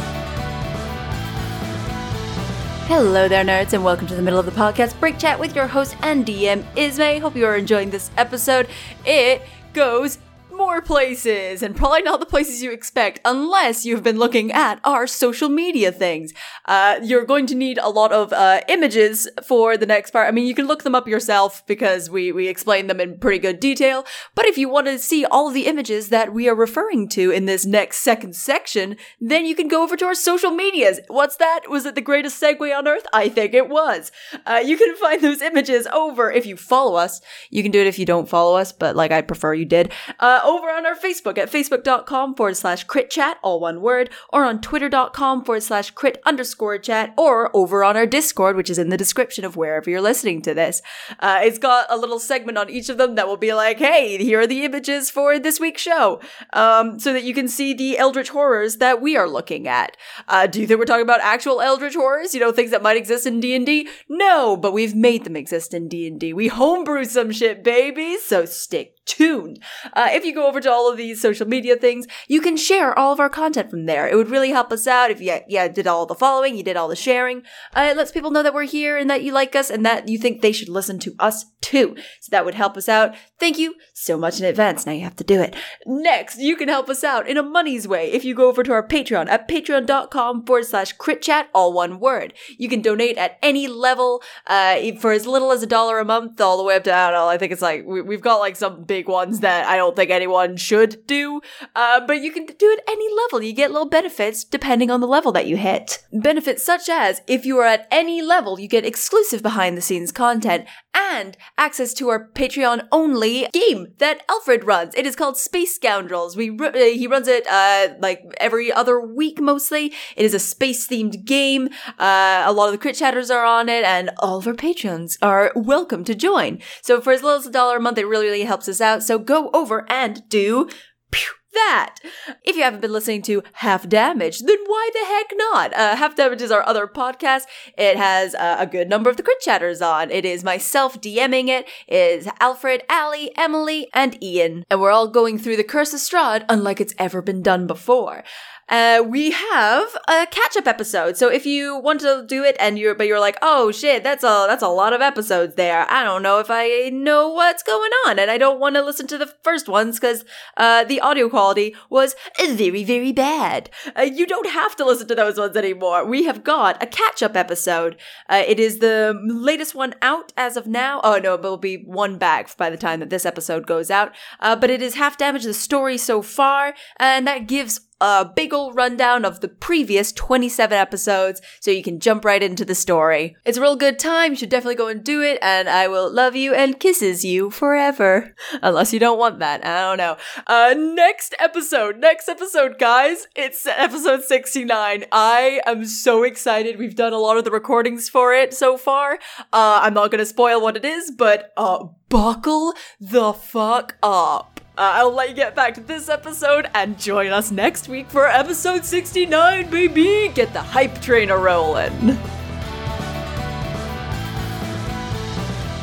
S1: Hello there, nerds, and welcome to the middle of the podcast break chat with your host and DM Ismay. Hope you are enjoying this episode. It goes more places, and probably not the places you expect, unless you've been looking at our social media things. Uh, you're going to need a lot of uh, images for the next part. I mean, you can look them up yourself because we we explain them in pretty good detail. But if you want to see all the images that we are referring to in this next second section, then you can go over to our social medias. What's that? Was it the greatest segue on earth? I think it was. Uh, you can find those images over if you follow us. You can do it if you don't follow us, but like I'd prefer you did. Uh, over on our Facebook at facebook.com forward slash crit chat, all one word, or on twitter.com forward slash crit underscore chat, or over on our Discord, which is in the description of wherever you're listening to this. Uh, it's got a little segment on each of them that will be like, hey, here are the images for this week's show, um, so that you can see the eldritch horrors that we are looking at. Uh, do you think we're talking about actual eldritch horrors? You know, things that might exist in D&D? No, but we've made them exist in D&D. We homebrew some shit, baby, so stick tuned. Uh, if you go over to all of these social media things, you can share all of our content from there. It would really help us out if you, yeah, did all the following, you did all the sharing. Uh, it lets people know that we're here and that you like us and that you think they should listen to us too. So that would help us out. Thank you so much in advance. Now you have to do it. Next, you can help us out in a money's way if you go over to our Patreon at patreon.com forward slash crit chat, all one word. You can donate at any level, uh, for as little as a dollar a month, all the way up to, I don't know, I think it's like, we, we've got like some big ones that I don't think anyone should do. Uh, but you can do it any level. You get little benefits depending on the level that you hit. Benefits such as if you are at any level, you get exclusive behind the scenes content and access to our Patreon only game that Alfred runs. It is called Space Scoundrels. We uh, he runs it uh, like every other week mostly. It is a space themed game. Uh, a lot of the crit chatters are on it, and all of our patrons are welcome to join. So for as little as a dollar a month, it really really helps us out. So go over and do. Pew, that. If you haven't been listening to Half Damage, then why the heck not? Uh, Half Damage is our other podcast. It has uh, a good number of the crit chatters on. It is myself DMing it, is Alfred, Allie, Emily, and Ian. And we're all going through the Curse of Strahd unlike it's ever been done before. Uh, we have a catch-up episode. So if you want to do it and you're, but you're like, oh shit, that's a that's a lot of episodes there. I don't know if I know what's going on, and I don't want to listen to the first ones because uh, the audio quality was very very bad. Uh, you don't have to listen to those ones anymore. We have got a catch-up episode. Uh, it is the latest one out as of now. Oh no, it will be one back by the time that this episode goes out. Uh, but it is half damage the story so far, and that gives a big ol' rundown of the previous 27 episodes so you can jump right into the story. It's a real good time. You should definitely go and do it, and I will love you and kisses you forever. Unless you don't want that. I don't know. Uh, next episode. Next episode, guys. It's episode 69. I am so excited. We've done a lot of the recordings for it so far. Uh, I'm not gonna spoil what it is, but, uh, buckle the fuck up. Uh, I'll let you get back to this episode and join us next week for episode 69, baby! Get the hype train a rolling.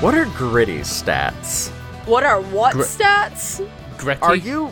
S3: What are Gritty's stats?
S1: What are what
S2: Gr-
S1: stats?
S2: Gritty.
S3: Are you.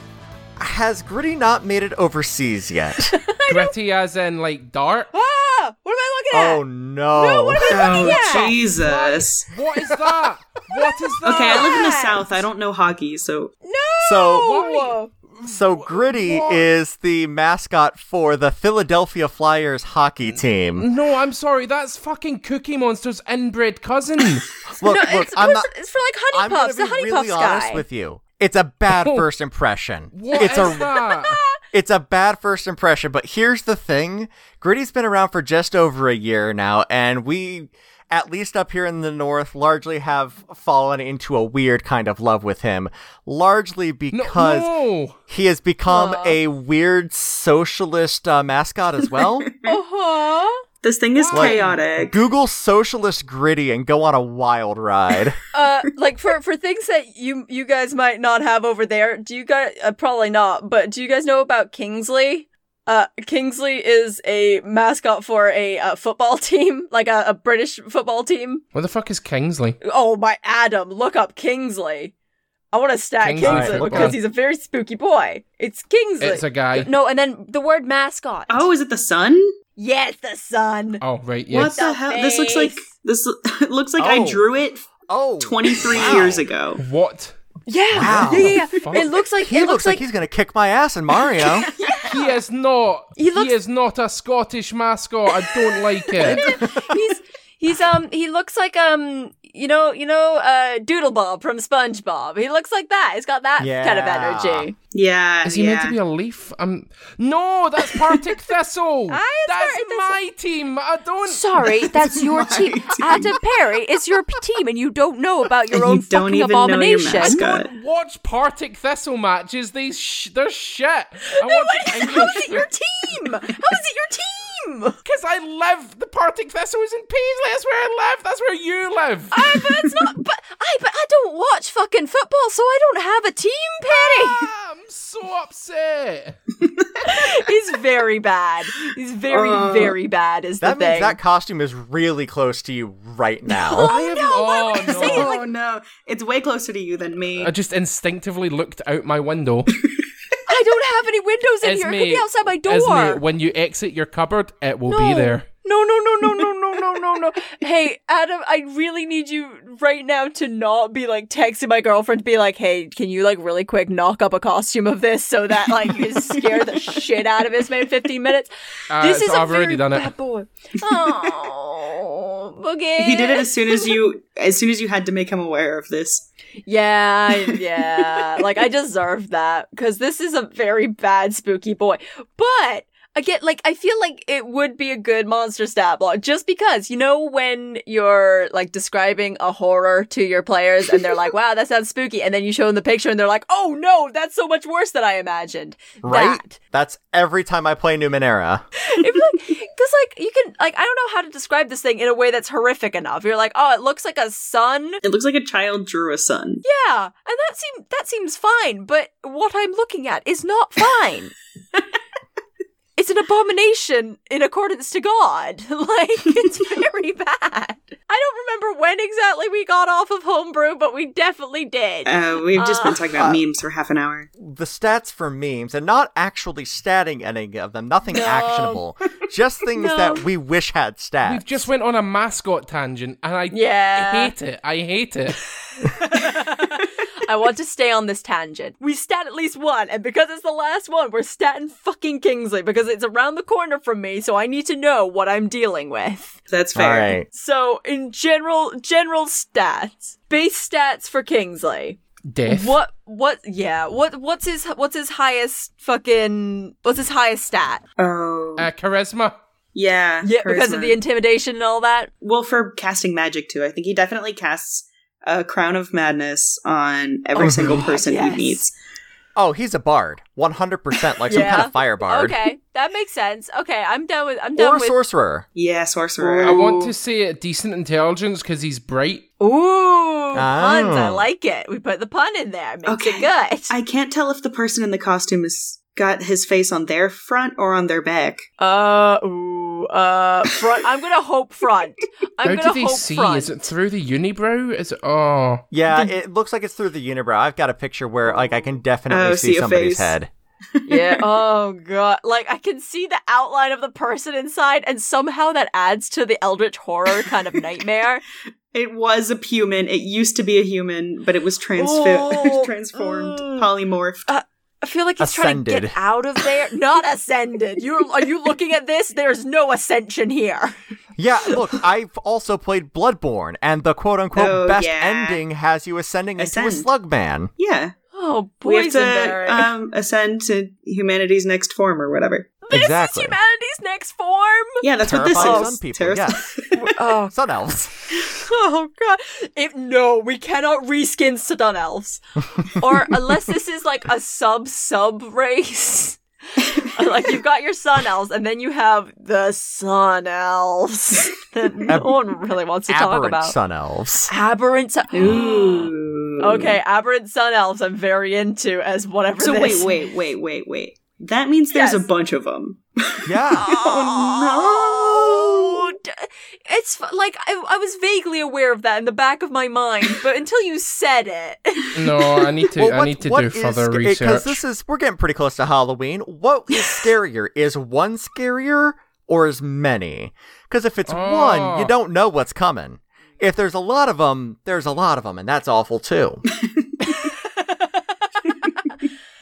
S3: Has Gritty not made it overseas yet?
S2: gritty as in like dark?
S1: Ah! What am I looking at?
S3: oh no.
S1: No, what am I looking
S4: Oh,
S1: at?
S4: Jesus.
S2: What is that? what is that?
S4: Okay, I live in the south. I don't know hockey, so
S1: No!
S3: So- So Gritty
S2: What?
S3: is the mascot for the Philadelphia Flyers hockey team.
S2: No, I'm sorry. That's fucking Cookie Monster's inbred cousin.
S3: Look,
S1: no,
S3: look,
S1: it's,
S3: I'm not.
S1: it's for like honey
S3: I'm gonna
S1: puffs,
S3: be
S1: the honey
S3: really
S1: puffs
S3: honest with you. It's a bad
S2: Oh.
S3: first impression.
S2: What
S3: it's
S2: is
S3: a
S2: that?
S3: it's a bad first impression, but here's the thing. Gritty's been around for just over a year now, and we, at least up here in the north, largely have fallen into a weird kind of love with him. Largely because
S2: no.
S3: he has become
S1: Aw.
S3: a weird socialist uh, mascot as well.
S1: Uh-huh.
S4: this thing is
S3: Like-
S4: chaotic.
S3: Google socialist Gritty and go on a wild ride.
S1: uh like for for things that you you guys might not have over there do you guys uh, probably not but do you guys know about kingsley uh kingsley is a mascot for a uh, football team like a, a british football team
S2: What the fuck is Kingsley?
S1: oh my adam look up kingsley i want to stat
S2: Kingsley.
S1: kingsley
S3: Alright, look
S1: because
S3: on.
S1: he's a very spooky boy it's kingsley
S2: It's a guy.
S1: no and then the word mascot
S4: Oh, is it the sun?
S1: yes the sun
S2: Oh, right,
S4: What
S2: yes.
S4: the
S1: The
S4: hell? This looks like this looks like
S3: Oh.
S4: I drew it
S3: Oh,
S4: 23
S3: wow.
S4: years ago.
S2: What?
S1: Yeah
S3: Wow.
S1: yeah yeah, yeah. It looks like
S3: He
S1: it
S3: looks,
S1: looks
S3: like,
S1: like
S3: he's gonna kick my ass in Mario.
S2: He is not.
S1: He looks...
S2: He, is not a Scottish mascot. I don't like it.
S1: he's he's um he looks like um you know, you know, uh, Doodle Bob from SpongeBob. He looks like that. He's got that kind of energy.
S4: Yeah.
S2: Is he
S4: yeah.
S2: meant to be a leaf? Um, no, that's Partick Thistle.
S1: Aye, it's
S2: that's
S1: Partick Thistle.
S2: my team. I don't.
S1: Sorry, that's your team.
S4: team.
S1: Adam Perry is your team, and you don't know about your
S4: And
S1: own
S4: you don't
S1: fucking
S4: even know your
S1: abomination.
S4: mascot.
S2: don't watch Partick Thistle matches. They sh- they're shit. I watch
S1: How
S2: English.
S1: is it your team? How is it your team?
S2: Because I live. The Partick Thistle is in Paisley. That's where I live. That's where you live.
S1: I, but it's not. But I, but I don't watch fucking football, so I don't have a team, Perry.
S2: Ah, I'm so upset.
S1: He's very bad. He's very,
S4: Uh,
S1: very bad. Is the
S3: That means
S1: thing.
S3: that costume is really close to you right now.
S2: I have,
S1: no,
S2: oh,
S1: would
S2: no.
S1: say it
S4: Oh no, it's way closer to you than me.
S2: I just instinctively looked out my window.
S1: I don't have any windows in here. It could be outside my door.
S2: Ismay, when you exit your cupboard, it will be there.
S1: No, no, no, no, no, no, no, no, no. Hey, Adam, I really need you right now to not be like texting my girlfriend to be like, hey, can you like really quick knock up a costume of this so that like you scare the shit out of us in 15 minutes?
S2: Uh,
S1: this
S2: so
S1: is a
S2: I've already
S1: very
S2: done it.
S1: bad boy. Oh, Boogie.
S4: he did it as soon as you, as soon as you had to make him aware of this.
S1: Yeah, yeah. like I deserve that because this is a very bad spooky boy. But again, like I feel like it would be a good monster stat block just because you know when you're like describing a horror to your players and they're like, "Wow, that sounds spooky," and then you show them the picture and they're like, "Oh no, that's so much worse than I imagined."
S3: Right?
S1: That.
S3: That's every time I play Numenera.
S1: If like, because like you can like I don't know how to describe this thing in a way that's horrific enough. You're like, "Oh, it looks like a sun."
S4: It looks like a child drew a sun.
S1: Yeah, and that seems that seems fine, but what I'm looking at is not fine. it's an abomination in accordance to God. Like it's very bad. I don't remember when exactly we got off of homebrew, but we definitely did.
S4: Uh, we've just been
S1: Uh,
S4: talking about memes for half an hour.
S3: The stats for memes, and not actually statting any of them, nothing
S1: No.
S3: actionable. Just things
S1: No.
S3: that we wish had stats.
S2: We've just went on a mascot tangent, and I
S1: Yeah.
S2: hate it. I hate it.
S1: I want to stay on this tangent. We stat at least one, and because it's the last one, we're statting fucking Kingsley because it's around the corner from me, so I need to know what I'm dealing with.
S4: That's
S3: All
S4: fair.
S3: right.
S1: So, in general, general stats, base stats for Kingsley.
S2: Death.
S1: What? What? Yeah. What? What's his? What's his highest fucking? What's his highest stat?
S4: Oh,
S2: Uh, charisma.
S4: yeah.
S1: Yeah, because of the intimidation and all that.
S4: well, for casting magic too. I think he definitely casts a crown of madness on every
S1: Oh,
S4: single person
S1: yes.
S4: he meets.
S3: Oh, he's a bard. 100%, like some kind of fire bard.
S1: Okay, that makes sense. Okay, I'm done with. I'm done
S3: Or a
S1: with.
S3: sorcerer.
S4: Yeah, sorcerer.
S2: I want to see it decent intelligence because he's bright.
S1: Ooh, puns. I
S3: Oh.
S1: like it. We put the pun in there. Makes
S4: Okay.
S1: it good.
S4: I can't tell if the person in the costume has got his face on their front or on their back.
S1: Uh, ooh, uh, front. I'm gonna hope front. I'm
S2: How
S1: gonna
S2: do they
S1: hope
S2: see?
S1: front.
S2: Is it through the unibrow? Is it? Oh,
S3: Yeah, it looks like it's through the unibrow. I've got a picture where like I can definitely
S4: Oh,
S3: see
S4: see
S3: somebody's
S4: face.
S3: head.
S1: yeah. Oh god. Like I can see the outline of the person inside, and somehow that adds to the eldritch horror kind of nightmare.
S4: It was a human. It used to be a human, but it was transfi-
S1: Oh,
S4: transformed,
S1: mm.
S4: polymorphed.
S1: I feel like he's trying to get out of there. Not ascended. You are you looking at this? There's no ascension here.
S3: Yeah, look, I've also played Bloodborne, and the quote unquote
S4: Oh,
S3: best
S4: yeah.
S3: ending has you ascending into a
S4: Ascend.
S3: slug man.
S4: yeah,
S1: Oh,
S4: we have to um, ascend to humanity's next form or whatever.
S1: This
S3: exactly.
S1: is humanity's next form.
S4: Yeah, that's what this
S3: Terrifying
S4: is.
S3: sun people,
S4: Terras-
S3: yes.
S1: Oh,
S3: Sun elves.
S1: oh god. If no, we cannot reskin stun elves. or unless this is like a sub sub race. like you've got your sun elves, and then you have the sun elves that no
S3: Ab-
S1: one really wants to talk about.
S3: sun elves.
S1: Aberrant sun.
S4: Ooh.
S1: Okay, aberrant sun elves. I'm very into as whatever.
S4: So
S1: this-
S4: wait, wait, wait, wait, wait. That means there's
S1: Yes.
S4: a bunch of them.
S3: Yeah.
S1: Oh, no! It's like I, I was vaguely aware of that in the back of my mind, but until you said it,
S2: no! I need to.
S3: Well,
S2: I need to
S3: what
S2: do
S3: is
S2: further
S3: sca-
S2: research.
S3: Because this is we're getting pretty close to Halloween. What is scarier? is one scarier or is many? Because if it's one,
S2: Oh.
S3: you don't know what's coming. If there's a lot of them, there's a lot of them, and that's awful too.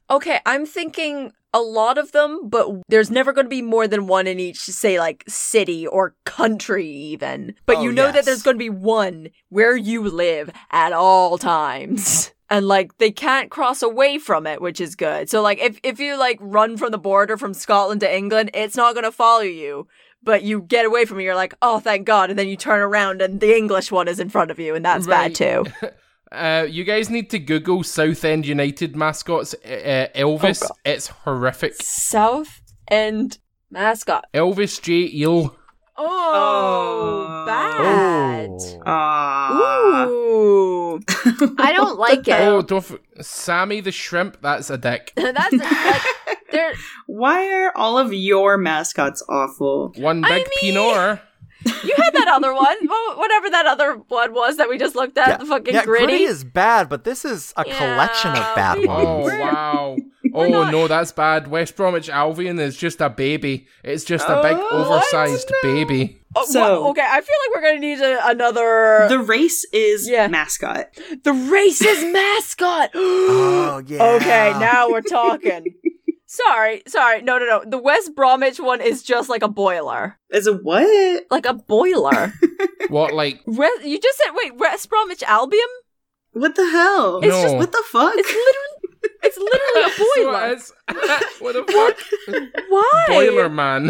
S1: Okay, I'm thinking a lot of them, but there's never going to be more than one in each, say, like city or country, even. But
S3: Oh,
S1: you know that there's going to be one where you live at all times. And like they can't cross away from it, which is good. So like if if you like run from the border from Scotland to England, it's not going to follow you. But you get away from it, you're like, oh, thank God. And then you turn around and the English one is in front of you, and that's
S2: Right.
S1: bad too.
S2: Uh, you guys need to Google Southend United mascots. Uh, Elvis,
S1: Oh,
S2: it's horrific.
S1: South End mascot.
S2: Elvis J. Eel.
S1: Oh,
S4: Oh.
S1: bad.
S3: Oh.
S1: Ooh, I don't like it.
S2: Oh, don't f- Sammy the Shrimp. That's a dick.
S1: That's like there.
S4: Why are all of your mascots awful?
S2: One
S1: I
S2: big
S1: mean-
S2: Pinor.
S1: You had that other one, whatever that other one was that we just looked at. The fucking
S3: yeah,
S1: gritty.
S3: is bad, but this is a collection of bad ones.
S2: Oh wow! Oh
S1: not-
S2: no, that's bad. West Bromwich Albion is just a baby. It's just a oh, big,
S4: Oh,
S2: oversized baby.
S1: Oh,
S4: So-
S1: wha- okay, I feel like we're gonna need a, another
S4: The race is
S1: Yeah.
S4: mascot.
S1: the race is mascot.
S3: Oh, yeah.
S1: Okay, now we're talking. Sorry, sorry, no, no, no. The West Bromwich one is just like a boiler,
S4: As a what?
S1: like a boiler.
S2: What like?
S1: Re- you just said wait, West Bromwich Albion?
S4: What the hell?
S2: It's just-
S4: what the fuck?
S1: It's literally, it's literally a
S2: So
S1: boiler.
S2: what the fuck?
S1: Why?
S2: Boiler man.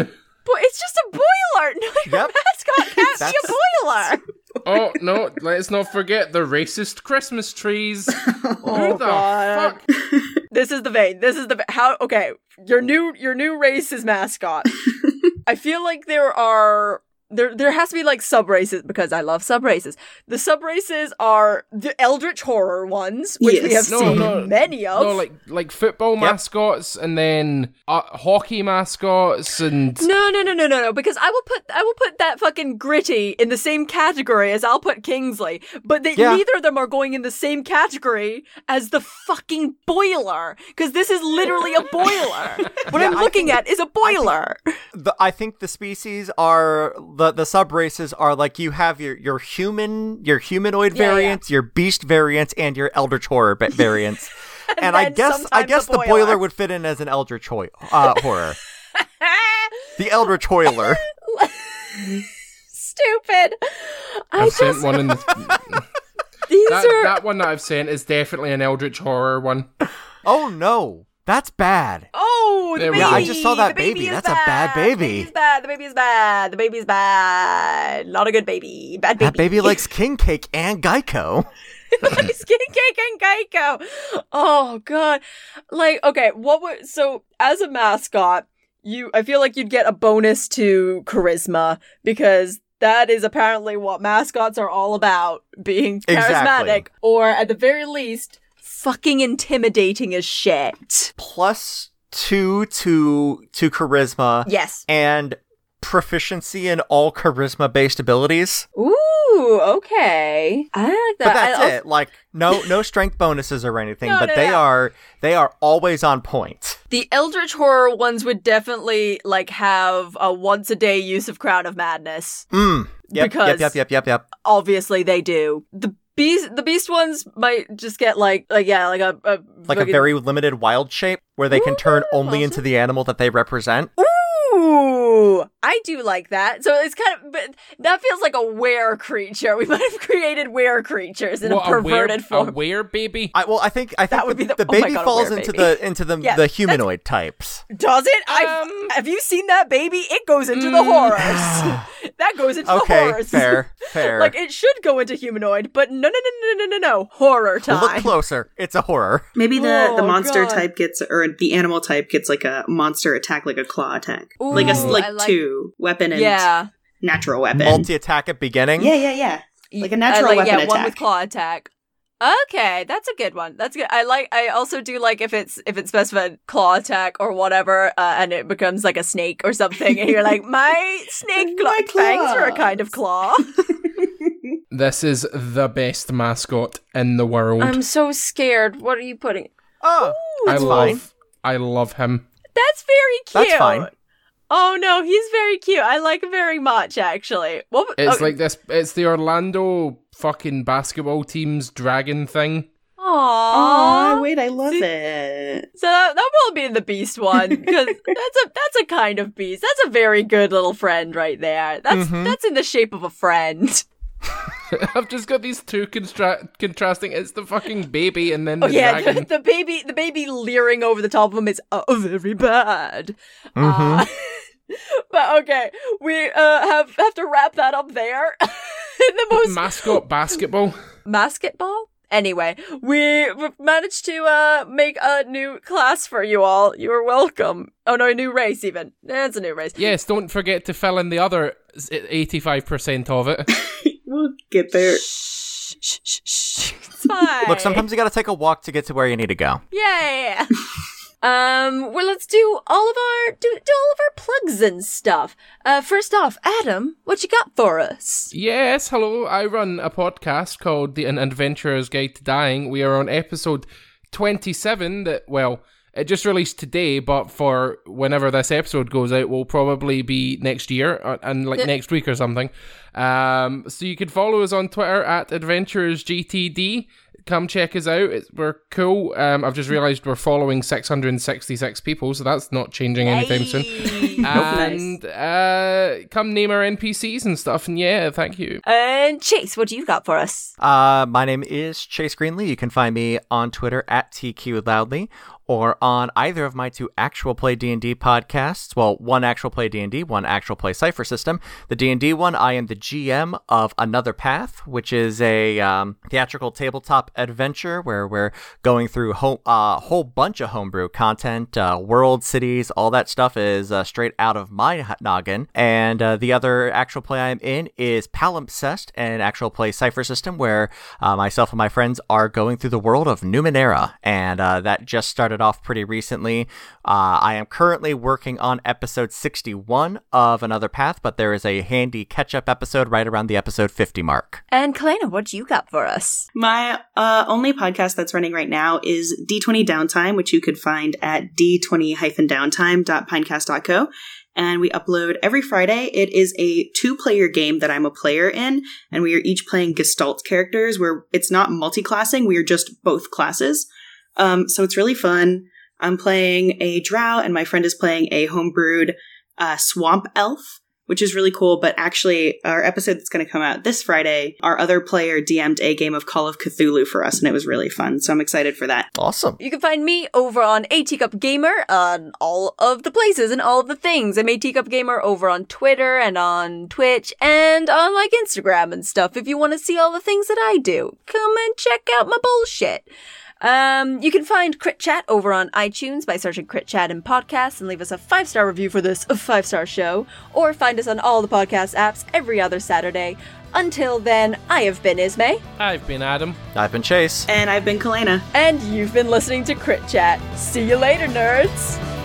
S1: Bo- it's just a boiler. No, your
S3: Yep.
S1: mascot can't be a boiler.
S2: Oh no! Let's not forget the racist Christmas trees. Who
S1: Oh,
S2: the
S1: God.
S2: fuck?
S1: This is the vein. This is the how. Okay, your new your new race is mascot. I feel like there are there there has to be like sub races because I love sub races. The sub races are the Eldritch horror ones, which we have
S2: No,
S1: seen
S2: no.
S1: many of.
S2: No, like like football mascots and then uh, hockey mascots and
S1: No, no, no, no, no, no. Because I will put I will put that fucking gritty in the same category as I'll put Kingsley, but they,
S3: Yeah.
S1: neither of them are going in the same category as the fucking boiler. Because this is literally a boiler. what I'm looking
S3: think-
S1: at is a boiler.
S3: the, I think the species are the the sub races are like you have your your human your humanoid
S1: Yeah, yeah.
S3: variants, your beast variants, and your eldritch horror ba- variants. and I guess I guess the
S1: boiler.
S3: boiler would fit in as an eldritch hoi- uh, horror. The eldritch hoiler.
S1: Stupid. I
S2: I've
S1: just
S2: sent one in the,
S1: these
S2: that,
S1: are
S2: that one that I've sent is definitely an Eldritch horror one.
S3: Oh no, that's bad.
S1: Oh, the baby!
S2: Yeah,
S3: I just saw that
S1: The baby.
S3: baby.
S1: is
S3: That's a bad baby.
S1: The
S3: baby.
S1: baby's bad. The baby is bad. The baby's bad. Not a good baby. Bad baby.
S3: That baby likes king cake and Geico.
S1: Skin Cake and Geico. Oh god. Like, okay, what would so as a mascot, you I feel like you'd get a bonus to charisma because that is apparently what mascots are all about, being charismatic.
S3: Exactly.
S1: Or at the very least, fucking intimidating as shit.
S3: Plus two to to charisma
S1: Yes.
S3: and proficiency in all charisma based abilities.
S1: Ooh, okay. I like that.
S3: But that's
S1: I
S3: it. Like no no strength bonuses or anything,
S1: No,
S3: but
S1: no,
S3: they
S1: no.
S3: are they are always on point.
S1: The Eldritch horror ones would definitely like have a once a day use of Crown of Madness.
S3: Mm. Yep,
S1: Because-
S3: yep, yep, yep, yep, yep.
S1: Obviously, they do. The beast, the beast ones might just get like, like yeah, like a, a
S3: Like a very limited wild shape where they can turn only into the animal that they represent.
S1: Ooh, I do like that. So it's kind of, but that feels like a were creature. We might have created were creatures in
S2: What,
S1: a perverted
S2: a
S1: form.
S2: A were baby?
S3: I well, I think I think
S1: That would
S3: the,
S1: be the-
S3: the
S1: oh my
S3: baby
S1: God, a
S3: falls into
S1: baby.
S3: the into the
S1: Yeah,
S3: the humanoid types.
S1: Does it? I
S2: Um,
S1: have you seen that baby? It goes into the
S2: Mm.
S1: horrors. that goes into the
S3: Okay,
S1: horrors.
S3: fair, fair.
S1: Like it should go into humanoid, but no, no, no, no, no, no, no, horror time.
S3: Look closer. It's a horror.
S4: Maybe the, the
S1: Oh,
S4: monster
S1: God.
S4: type gets, or the animal type gets like a monster attack, like a claw attack, like a like,
S1: I like-
S4: two weapon and
S1: yeah,
S4: natural weapon.
S3: Multi attack at beginning.
S4: yeah, yeah, yeah. Like a
S1: I
S4: natural
S1: like,
S4: weapon
S1: yeah, one with claw attack. Okay, that's a good one. That's good. I like. I also do like if it's if it's specified claw attack or whatever, uh, and it becomes like a snake or something, and you're like, my snake claw
S4: My
S1: fangs are a kind of claw.
S2: This is the best mascot in the world.
S1: I'm so scared. What are you putting?
S3: Oh,
S2: I
S3: that's
S2: love,
S3: fine.
S2: I love him.
S1: That's very cute.
S3: That's fine.
S1: Oh no, he's very cute. I like him very much, actually. What?
S2: It's
S1: oh,
S2: like this. It's the Orlando fucking basketball team's dragon thing.
S1: Aww.
S4: Oh, wait, I love
S1: See-
S4: it.
S1: So that, that will be the beast one because that's a that's a kind of beast. That's a very good little friend right there. That's
S3: Mhm.
S1: that's in the shape of a friend.
S2: I've just got these two constra- contrasting. It's the fucking baby and then
S1: Oh yeah, the,
S2: dragon.
S1: the baby the baby leering over the top of him is uh, very bad. Uh, but okay, we uh, have have to wrap that up there. the most
S2: Mascot basketball.
S1: basketball. Anyway, we we managed to uh make a new class for you all. You are welcome. Oh no, a new race even. That's a new race.
S2: Yes, don't forget to fill in the other eighty-five percent of it.
S4: We'll get there.
S1: Shh, shh, shh, shh. It's fine.
S3: Look, sometimes you gotta take a walk to get to where you need to go.
S1: Yeah. Um. Well, let's do all of our do do all of our plugs and stuff. Uh, first off, Adam, what you got for us?
S2: Yes, hello. I run a podcast called The An Adventurer's Guide to Dying. We are on episode 27 that, well, it just released today, but for whenever this episode goes out, will probably be next year uh, and like
S1: Yeah.
S2: next week or something. Um, so you can follow us on Twitter at AdventurersGTD. Come check us out. It's, we're cool. Um, I've just realized we're following 666 people, so that's not changing anytime soon. And uh, come name our NPCs and stuff. And yeah, thank you.
S1: and Chase, what do you got for us?
S3: Uh, my name is Chase Greenlee. You can find me on Twitter at TQLoudly or on either of my two actual play D&D podcasts. Well, one actual play D&D, one actual play Cipher System. The D&D one, I am the GM of Another Path, which is a um, theatrical tabletop adventure where we're going through a whole, uh, whole bunch of homebrew content, uh, world, cities, all that stuff is uh, straight out of my noggin. And uh, the other actual play I'm in is Palimpsest, an actual play Cipher System where uh, myself and my friends are going through the world of Numenera. And uh, that just started off pretty recently. Uh, I am currently working on episode 61 of Another Path, but there is a handy catch up episode right around the episode 50 mark.
S1: And Kalena, what do you got for us?
S4: My uh, only podcast that's running right now is D20 Downtime, which you could find at d20-downtime.pinecast.co. And we upload every Friday. It is a two player game that I'm a player in, and we are each playing Gestalt characters where it's not multi classing, we are just both classes. Um, so it's really fun. I'm playing a drow, and my friend is playing a homebrewed uh, swamp elf, which is really cool. But actually, our episode that's going to come out this Friday, our other player DM'd a game of Call of Cthulhu for us, and it was really fun. So I'm excited for that.
S3: Awesome.
S1: You can find me over on A Teacup Gamer on all of the places and all of the things. I'm A Teacup Gamer over on Twitter and on Twitch and on like Instagram and stuff. If you want to see all the things that I do, come and check out my bullshit. Um, you can find Crit Chat over on iTunes by searching Crit Chat in podcasts and leave us a five star review for this five star show, or find us on all the podcast apps every other Saturday. Until then, I have been Ismay,
S2: I've been Adam.
S3: I've been Chase.
S4: And I've been Kalena.
S1: and you've been listening to Crit Chat. See you later, nerds!